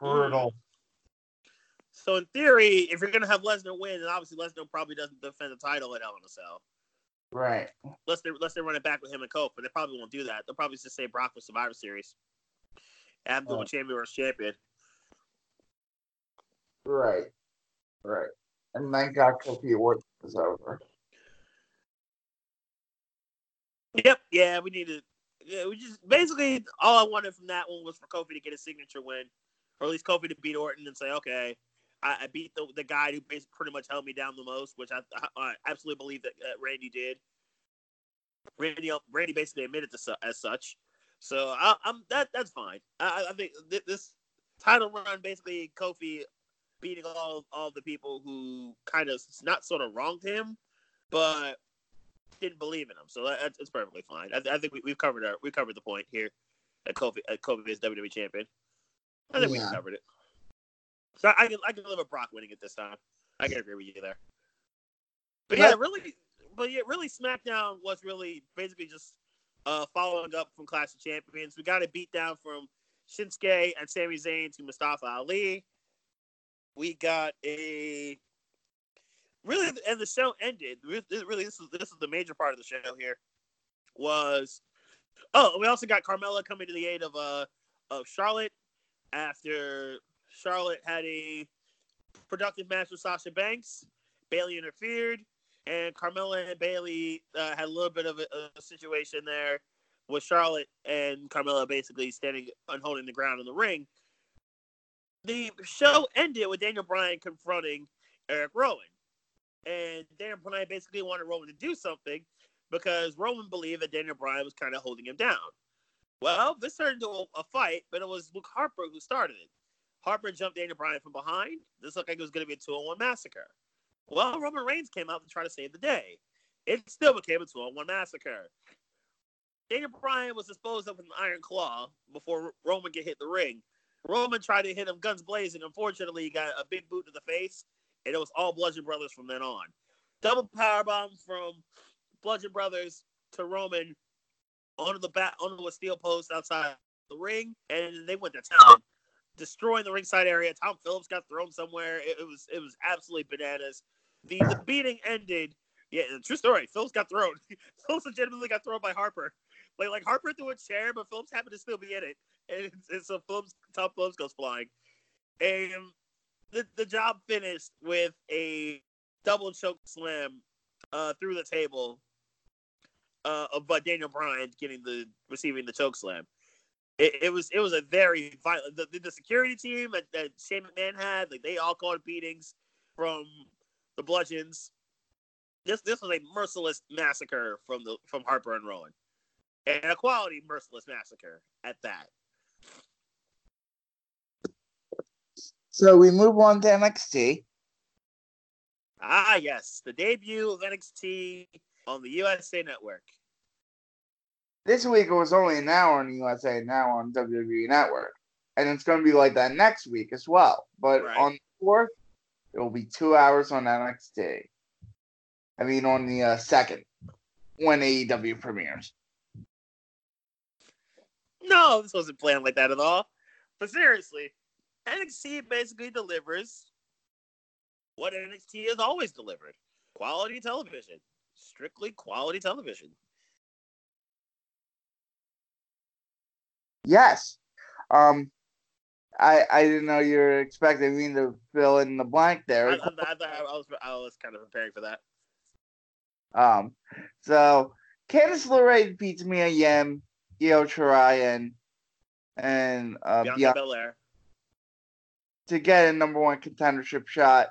brutal. Hmm. So in theory, if you're gonna have Lesnar win, and obviously Lesnar probably doesn't defend the title at Hell in a Cell, Right. unless they unless they run it back with him and Kofi, but they probably won't do that. They'll probably just say Brock for Survivor Series. Go Oh. with champion versus champion. Right. Right. And thank God Kofi Orton is over. Yep. Yeah, we need needed. Yeah, we just basically all I wanted from that one was for Kofi to get a signature win, or at least Kofi to beat Orton and say, okay, I, I beat the the guy who basically pretty much held me down the most, which I, I, I absolutely believe that uh, Randy did. Randy Randy basically admitted to su- as such, so I, I'm that that's fine. I, I think th- this title run basically Kofi beating all all the people who kind of not sort of wronged him, but didn't believe in him. So that, that's, perfectly fine. I, I think we, we've covered our we covered the point here. That Kofi uh, Kofi is WWE champion. I think we Yeah. covered it. So I can I can live with Brock winning it this time. I can agree with you there. But yeah, really, but yeah, really, SmackDown was really basically just uh, following up from Clash of Champions. We got a beatdown from Shinsuke and Sami Zayn to Mustafa Ali. We got a really, and the show ended. Really, this is this is the major part of the show here. Was oh, we also got Carmella coming to the aid of uh of Charlotte after Charlotte had a productive match with Sasha Banks. Bayley interfered, and Carmella and Bayley uh, had a little bit of a, a situation there with Charlotte and Carmella basically standing and holding the ground in the ring. The show ended with Daniel Bryan confronting Eric Rowan. And Daniel Bryan basically wanted Roman to do something because Roman believed that Daniel Bryan was kind of holding him down. Well, this turned into a, a fight, but it was Luke Harper who started it. Harper jumped Daniel Bryan from behind. This looked like it was going to be a two on one massacre. Well, Roman Reigns came out to try to save the day. It still became a two on one massacre. Daniel Bryan was disposed of with an iron claw before Roman get hit the ring. Roman tried to hit him guns blazing. Unfortunately, he got a big boot to the face, and it was all Bludgeon Brothers from then on. Double power bomb from Bludgeon Brothers to Roman onto the back onto a steel post outside the ring, and they went to town, destroying the ringside area. Tom Phillips got thrown somewhere. It, it was it was absolutely bananas. The the beating ended. Yeah, true story. Phillips got thrown. Phillips legitimately got thrown by Harper. Like like Harper threw a chair, but Phillips happened to still be in it, and, and so Phillips Tom Phillips goes flying. And the the job finished with a double choke slam uh, through the table uh, Daniel Bryan getting the receiving the choke slam. It, it was it was a very violent. The, the security team that, that Shane McMahon had, like they all caught beatings from the bludgeons. This this was a merciless massacre from the from Harper and Rowan, and a quality merciless massacre at that. So we move on to NXT. Ah, yes, the debut of NXT on the USA Network. This week it was only an hour on the USA now on WWE Network. And it's going to be like that next week as well. But Right. on the 4th, it will be two hours on NXT. I mean, on the uh, second, when AEW premieres. No, this wasn't planned like that at all. But seriously, NXT basically delivers what NXT has always delivered. quality television, strictly quality television. Yes. Um, I I didn't know you were expecting me to fill in the blank there. I, I, I, I was I was kind of preparing for that. Um, so Candice LeRae beats Mia Yim, Io Shirai, and and uh, Bianca Bianca Belair. To get a number one contendership shot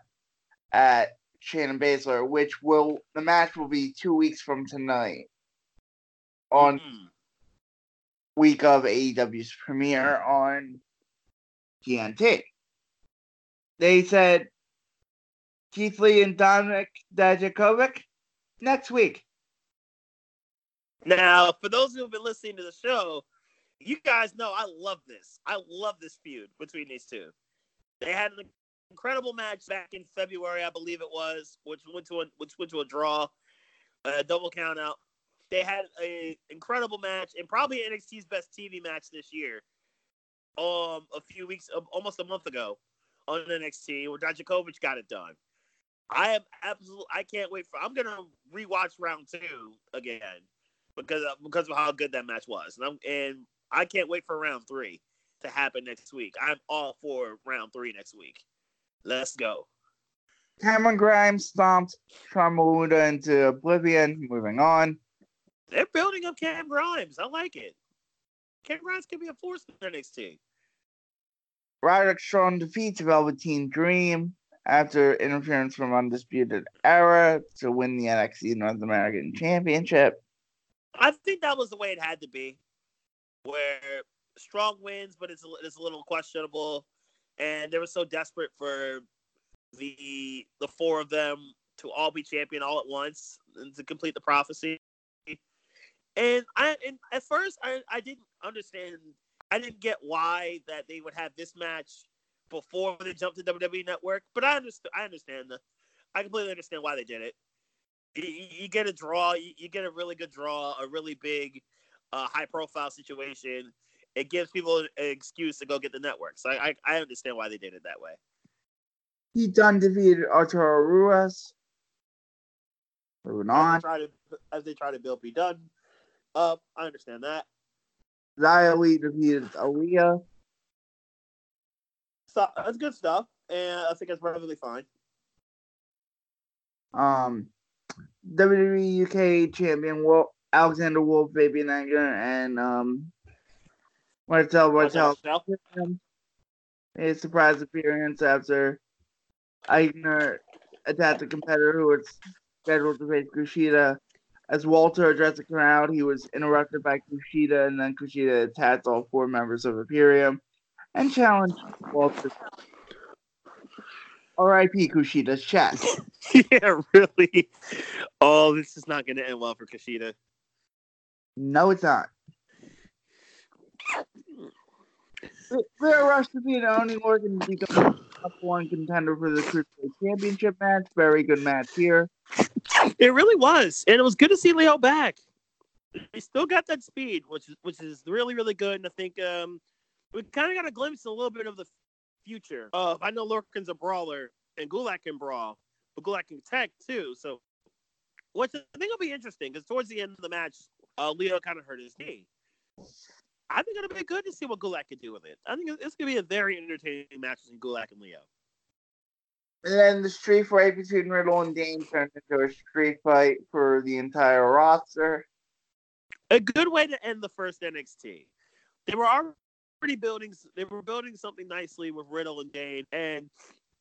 at Shannon Baszler, which will the match will be two weeks from tonight on Mm. week of AEW's premiere on TNT. They said Keith Lee and Dominik Dijakovic next week. Now, for those who have been listening to the show, you guys know I love this. I love this feud between these two. They had an incredible match back in February, I believe it was, which went to a, which went to a draw, a double count out. They had an incredible match and probably NXT's best TV match this year. Um, a few weeks, um, almost a month ago, on NXT, where Dijakovic got it done. I am absolutely. I can't wait for. I'm gonna rewatch round two again because of, because of how good that match was, and I'm and I can't wait for round three to happen next week. I'm all for round three next week. Let's go. Cameron Grimes stomped Charmaluda into oblivion. Moving on. They're building up Cam Grimes. I like it. Cam Grimes can be a force in NXT. Roderick Strong defeats Velveteen Dream after interference from Undisputed Era to win the NXT North American Championship. I think that was the way it had to be, where Strong wins, but it's a, it's a little questionable, and they were so desperate for the the four of them to all be champion all at once and to complete the prophecy. And I and at first I, I didn't understand I didn't get why that they would have this match before they jumped to WWE Network, but I understand I understand the I completely understand why they did it you, you get a draw, you, you get a really good draw, a really big, uh, high profile situation. It gives people an excuse to go get the network. So I, I, I understand why they did it that way. He done defeated Arturo Ruiz. Moving As on. they try to as they try to build be done. Uh, I understand that. Xia Li defeated Aaliyah. So that's good stuff, and I think that's perfectly fine. Um, WWE UK champion Wolf, Alexander Wolf, Fabian Aichner, and um, Martel Martel Martel. made a surprise appearance after Aichner attacked a competitor who was scheduled to face Kushida. As Walter addressed the crowd, he was interrupted by Kushida, and then Kushida attacked all four members of Imperium and challenged Walter. R.I.P. Kushida's chest. yeah, really. Oh, this is not going to end well for Kushida. No, it's not. Lio Rush defeated Oney Lorcan to become the top one contender for the Cruiserweight Championship match. Very good match here. It really was, and it was good to see Lio back. He still got that speed, which is which is really really good. And I think um, we kind of got a glimpse a little bit of the future. Of I know Lorcan's a brawler and Gulak can brawl, but Gulak can attack too. So, which I think will be interesting because towards the end of the match, uh, Lio kind of hurt his knee. I think it'll be good to see what Gulak can do with it. I think it's gonna be a very entertaining match between Gulak and Lio. And then the street fight between Riddle and Dain turned into a street fight for the entire roster. a good way to end the first NXT. They were already building. They were building something nicely with Riddle and Dain, and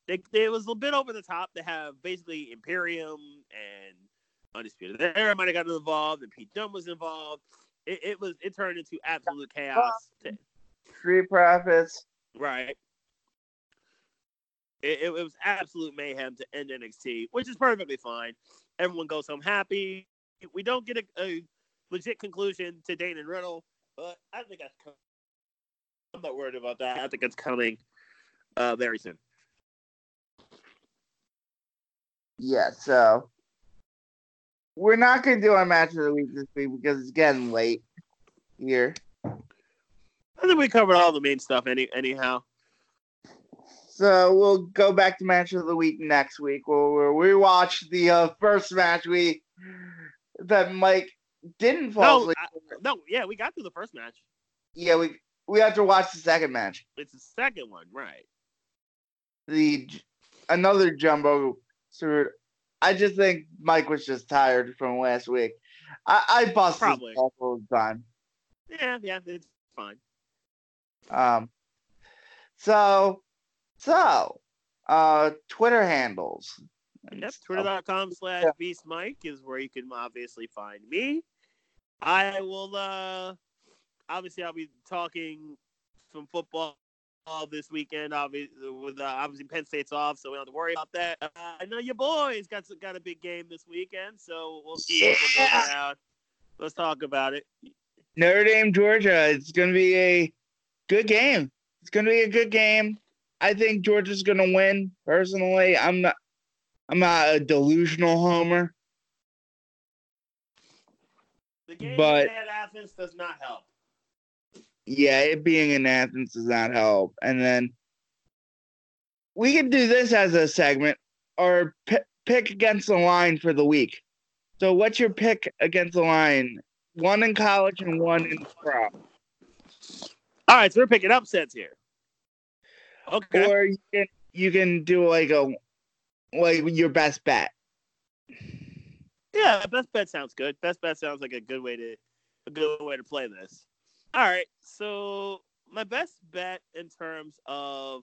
they, they it was a bit over the top to have basically Imperium and Undisputed Era might have gotten involved, and Pete Dunne was involved. It, it was it turned into absolute chaos. Street Profits. right. It, it, it was absolute mayhem to end NXT, which is perfectly fine. Everyone goes home happy. We don't get a, a legit conclusion to Dain and Riddle, but I think that's. com- I'm not worried about that. I think it's coming uh, very soon. Yeah, so we're not gonna do our match of the week this week because it's getting late here. I think we covered all the main stuff any anyhow. So we'll go back to match of the week next week. We'll, we'll rewatch the uh, first match we that Mike didn't fall No. I- no, yeah, we got through the first match. Yeah, we we have to watch the second match. It's the second one, right? The another jumbo sort. I just think Mike was just tired from last week. I, I bust Probably. all the time. Yeah, yeah, it's fine. Um, so, so, uh, Twitter handles. Yep, twitter.com slash beast mike is where you can obviously find me. I will uh obviously I'll be talking some football this weekend, obviously with uh, obviously Penn State's off, so we don't have to worry about that. Uh, I know your boys got got a big game this weekend, so we'll see what we're Yeah. going. Let's talk about it. Notre Dame, Georgia. It's going to be a good game. It's going to be a good game. I think Georgia's going to win. Personally, I'm not. I'm not a delusional homer. The game But- at Athens does not help. Yeah, it being in Athens does not help. And then we can do this as a segment or p- pick against the line for the week. So, what's your pick against the line? One in college and one in pro. All right, so we're picking upsets here. Okay. Or you can you can do like a like your best bet. Yeah, best bet sounds good. Best bet sounds like a good way to a good way to play this. All right, so my best bet in terms of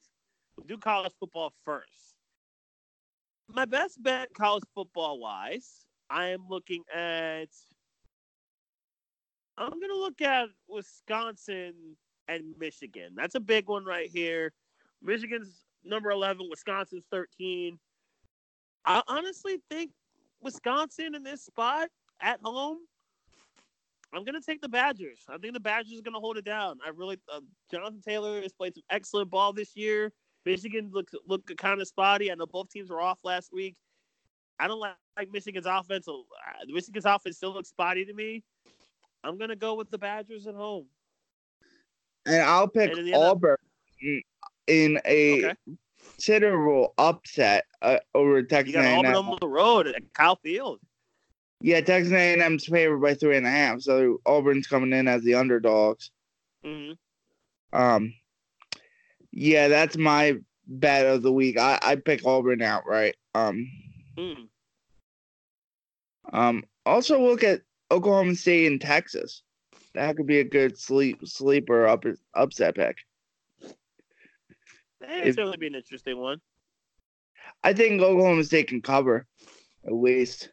do college football first. My best bet college football wise, I am looking at. I'm gonna look at Wisconsin and Michigan. That's a big one right here. Michigan's number 11, Wisconsin's 13. I honestly think Wisconsin in this spot at home. I'm gonna take the Badgers. I think the Badgers are gonna hold it down. I really, uh, Jonathan Taylor has played some excellent ball this year. Michigan looks look kind of spotty. I know both teams were off last week. I don't like, like Michigan's offense. Uh, Michigan's offense still looks spotty to me. I'm gonna go with the Badgers at home. And I'll pick And in Auburn in- in a Okay. considerable upset uh, over You got Auburn on the road at Kyle Field. Yeah, Texas A&M's favored by three and a half, so Auburn's coming in as the underdogs. hmm Um, yeah, that's my bet of the week. I I pick Auburn outright. Um, Mm. um. Also look at Oklahoma State and Texas. That could be a good sleep sleeper up upset pick. That'd If- certainly be an interesting one. I think Oklahoma State can cover, at least.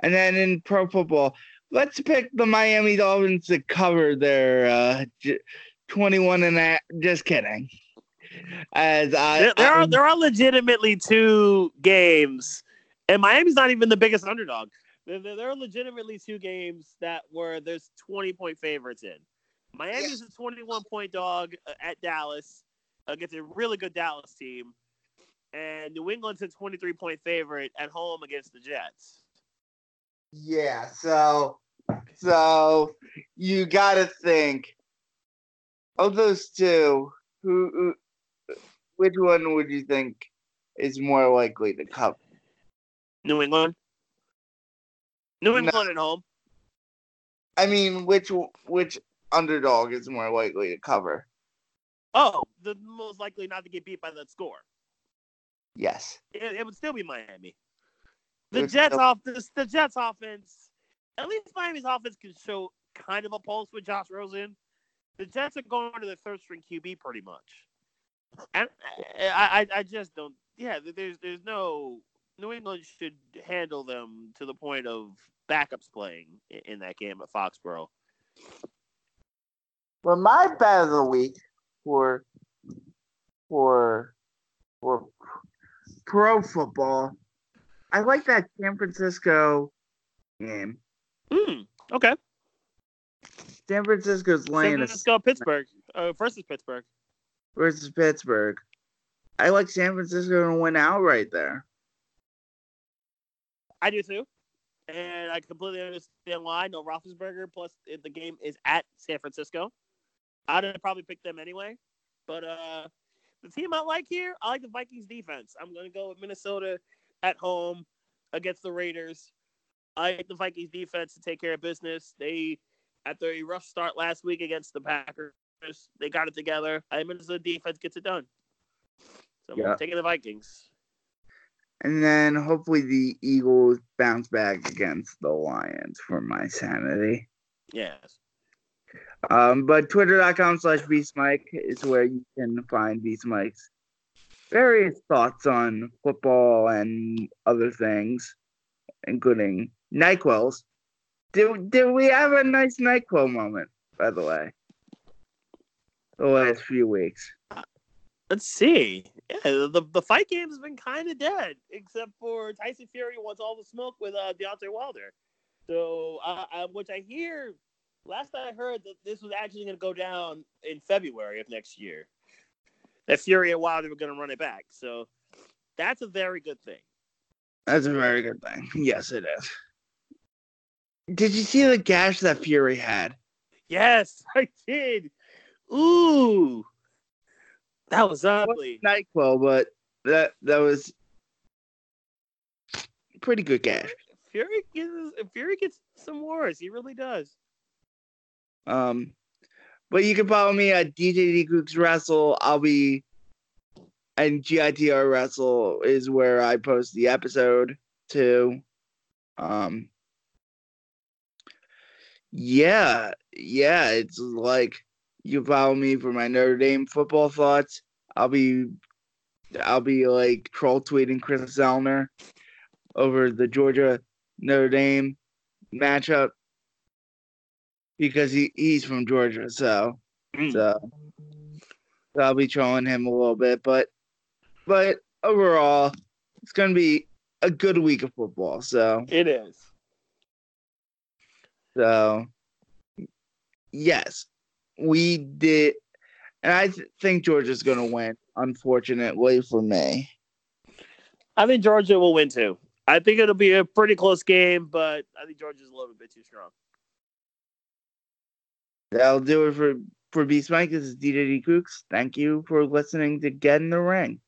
And then in pro football, let's pick the Miami Dolphins to cover their uh, j- 21 and a Just kidding. As I, There, there are there are legitimately two games, and Miami's not even the biggest underdog. There, there, there are legitimately two games that were there's 20 point favorites in. Miami's a 21 point dog uh, at Dallas against a really good Dallas team, and New England's a 23 point favorite at home against the Jets. Yeah. So, so you got to think of those two. Who, who, which one would you think is more likely to cover? New England. New No. England at home. I mean, which which underdog is more likely to cover? Oh, the most likely not to get beat by that score. Yes. it, it would still be Miami. The Jets still- off the, the Jets offense, at least Miami's offense can show kind of a pulse with Josh Rosen. The Jets are going to the third string QB pretty much, and I, I I just don't. Yeah, there's there's no New England should handle them to the point of backups playing in, in that game at Foxborough. Well, my bet of the week for for for pro football, I like that San Francisco game. Hmm. Okay. San Francisco's San laying a Francisco, Pittsburgh uh, versus Pittsburgh. versus Pittsburgh. I like San Francisco to win outright there. I do too. And I completely understand why. No Roethlisberger, plus the game is at San Francisco. I'd have probably picked them anyway. But uh, the team I like here, I like the Vikings defense. I'm going to go with Minnesota at home against the Raiders. I like the Vikings defense to take care of business. They, after a rough start last week against the Packers, they got it together. I Minnesota defense gets it done. So I'm taking the Vikings. And then hopefully the Eagles bounce back against the Lions for my sanity. Yes. Um, but twitter.com slash beastmike is where you can find beastmike's various thoughts on football and other things, including NyQuils. Did, did we have a nice NyQuil moment, by the way? The last few weeks. Let's see. Yeah, the the fight game has been kind of dead, except for Tyson Fury wants all the smoke with uh, Deontay Wilder. So, uh, uh, which I hear, last I heard that this was actually going to go down in February of next year. That Fury and Wilder were going to run it back. So, that's a very good thing. That's a very good thing. Yes, it is. Did you see the gash that Fury had? Yes, I did. Ooh, that was ugly. NyQuil, but that that was pretty good gash. Fury gets Fury gets some wars. He really does. Um, but you can follow me at DJD Cooks Wrestle. I'll be and GITR Wrestle is where I post the episode too. Um, yeah, yeah, it's like you follow me for my Notre Dame football thoughts. I'll be, I'll be like troll tweeting Chris Zellner over the Georgia Notre Dame matchup because he, he's from Georgia, so Mm. so, so I'll be trolling him a little bit, but but overall, it's gonna be a good week of football. So It is. so yes, we did, and I th- think Georgia's gonna win. Unfortunately for me, I think Georgia will win too. I think it'll be a pretty close game, but I think Georgia's a little bit too strong. That'll do it for for Beast Mike. This is DDD Cooks. Thank you for listening to Get in the Ring.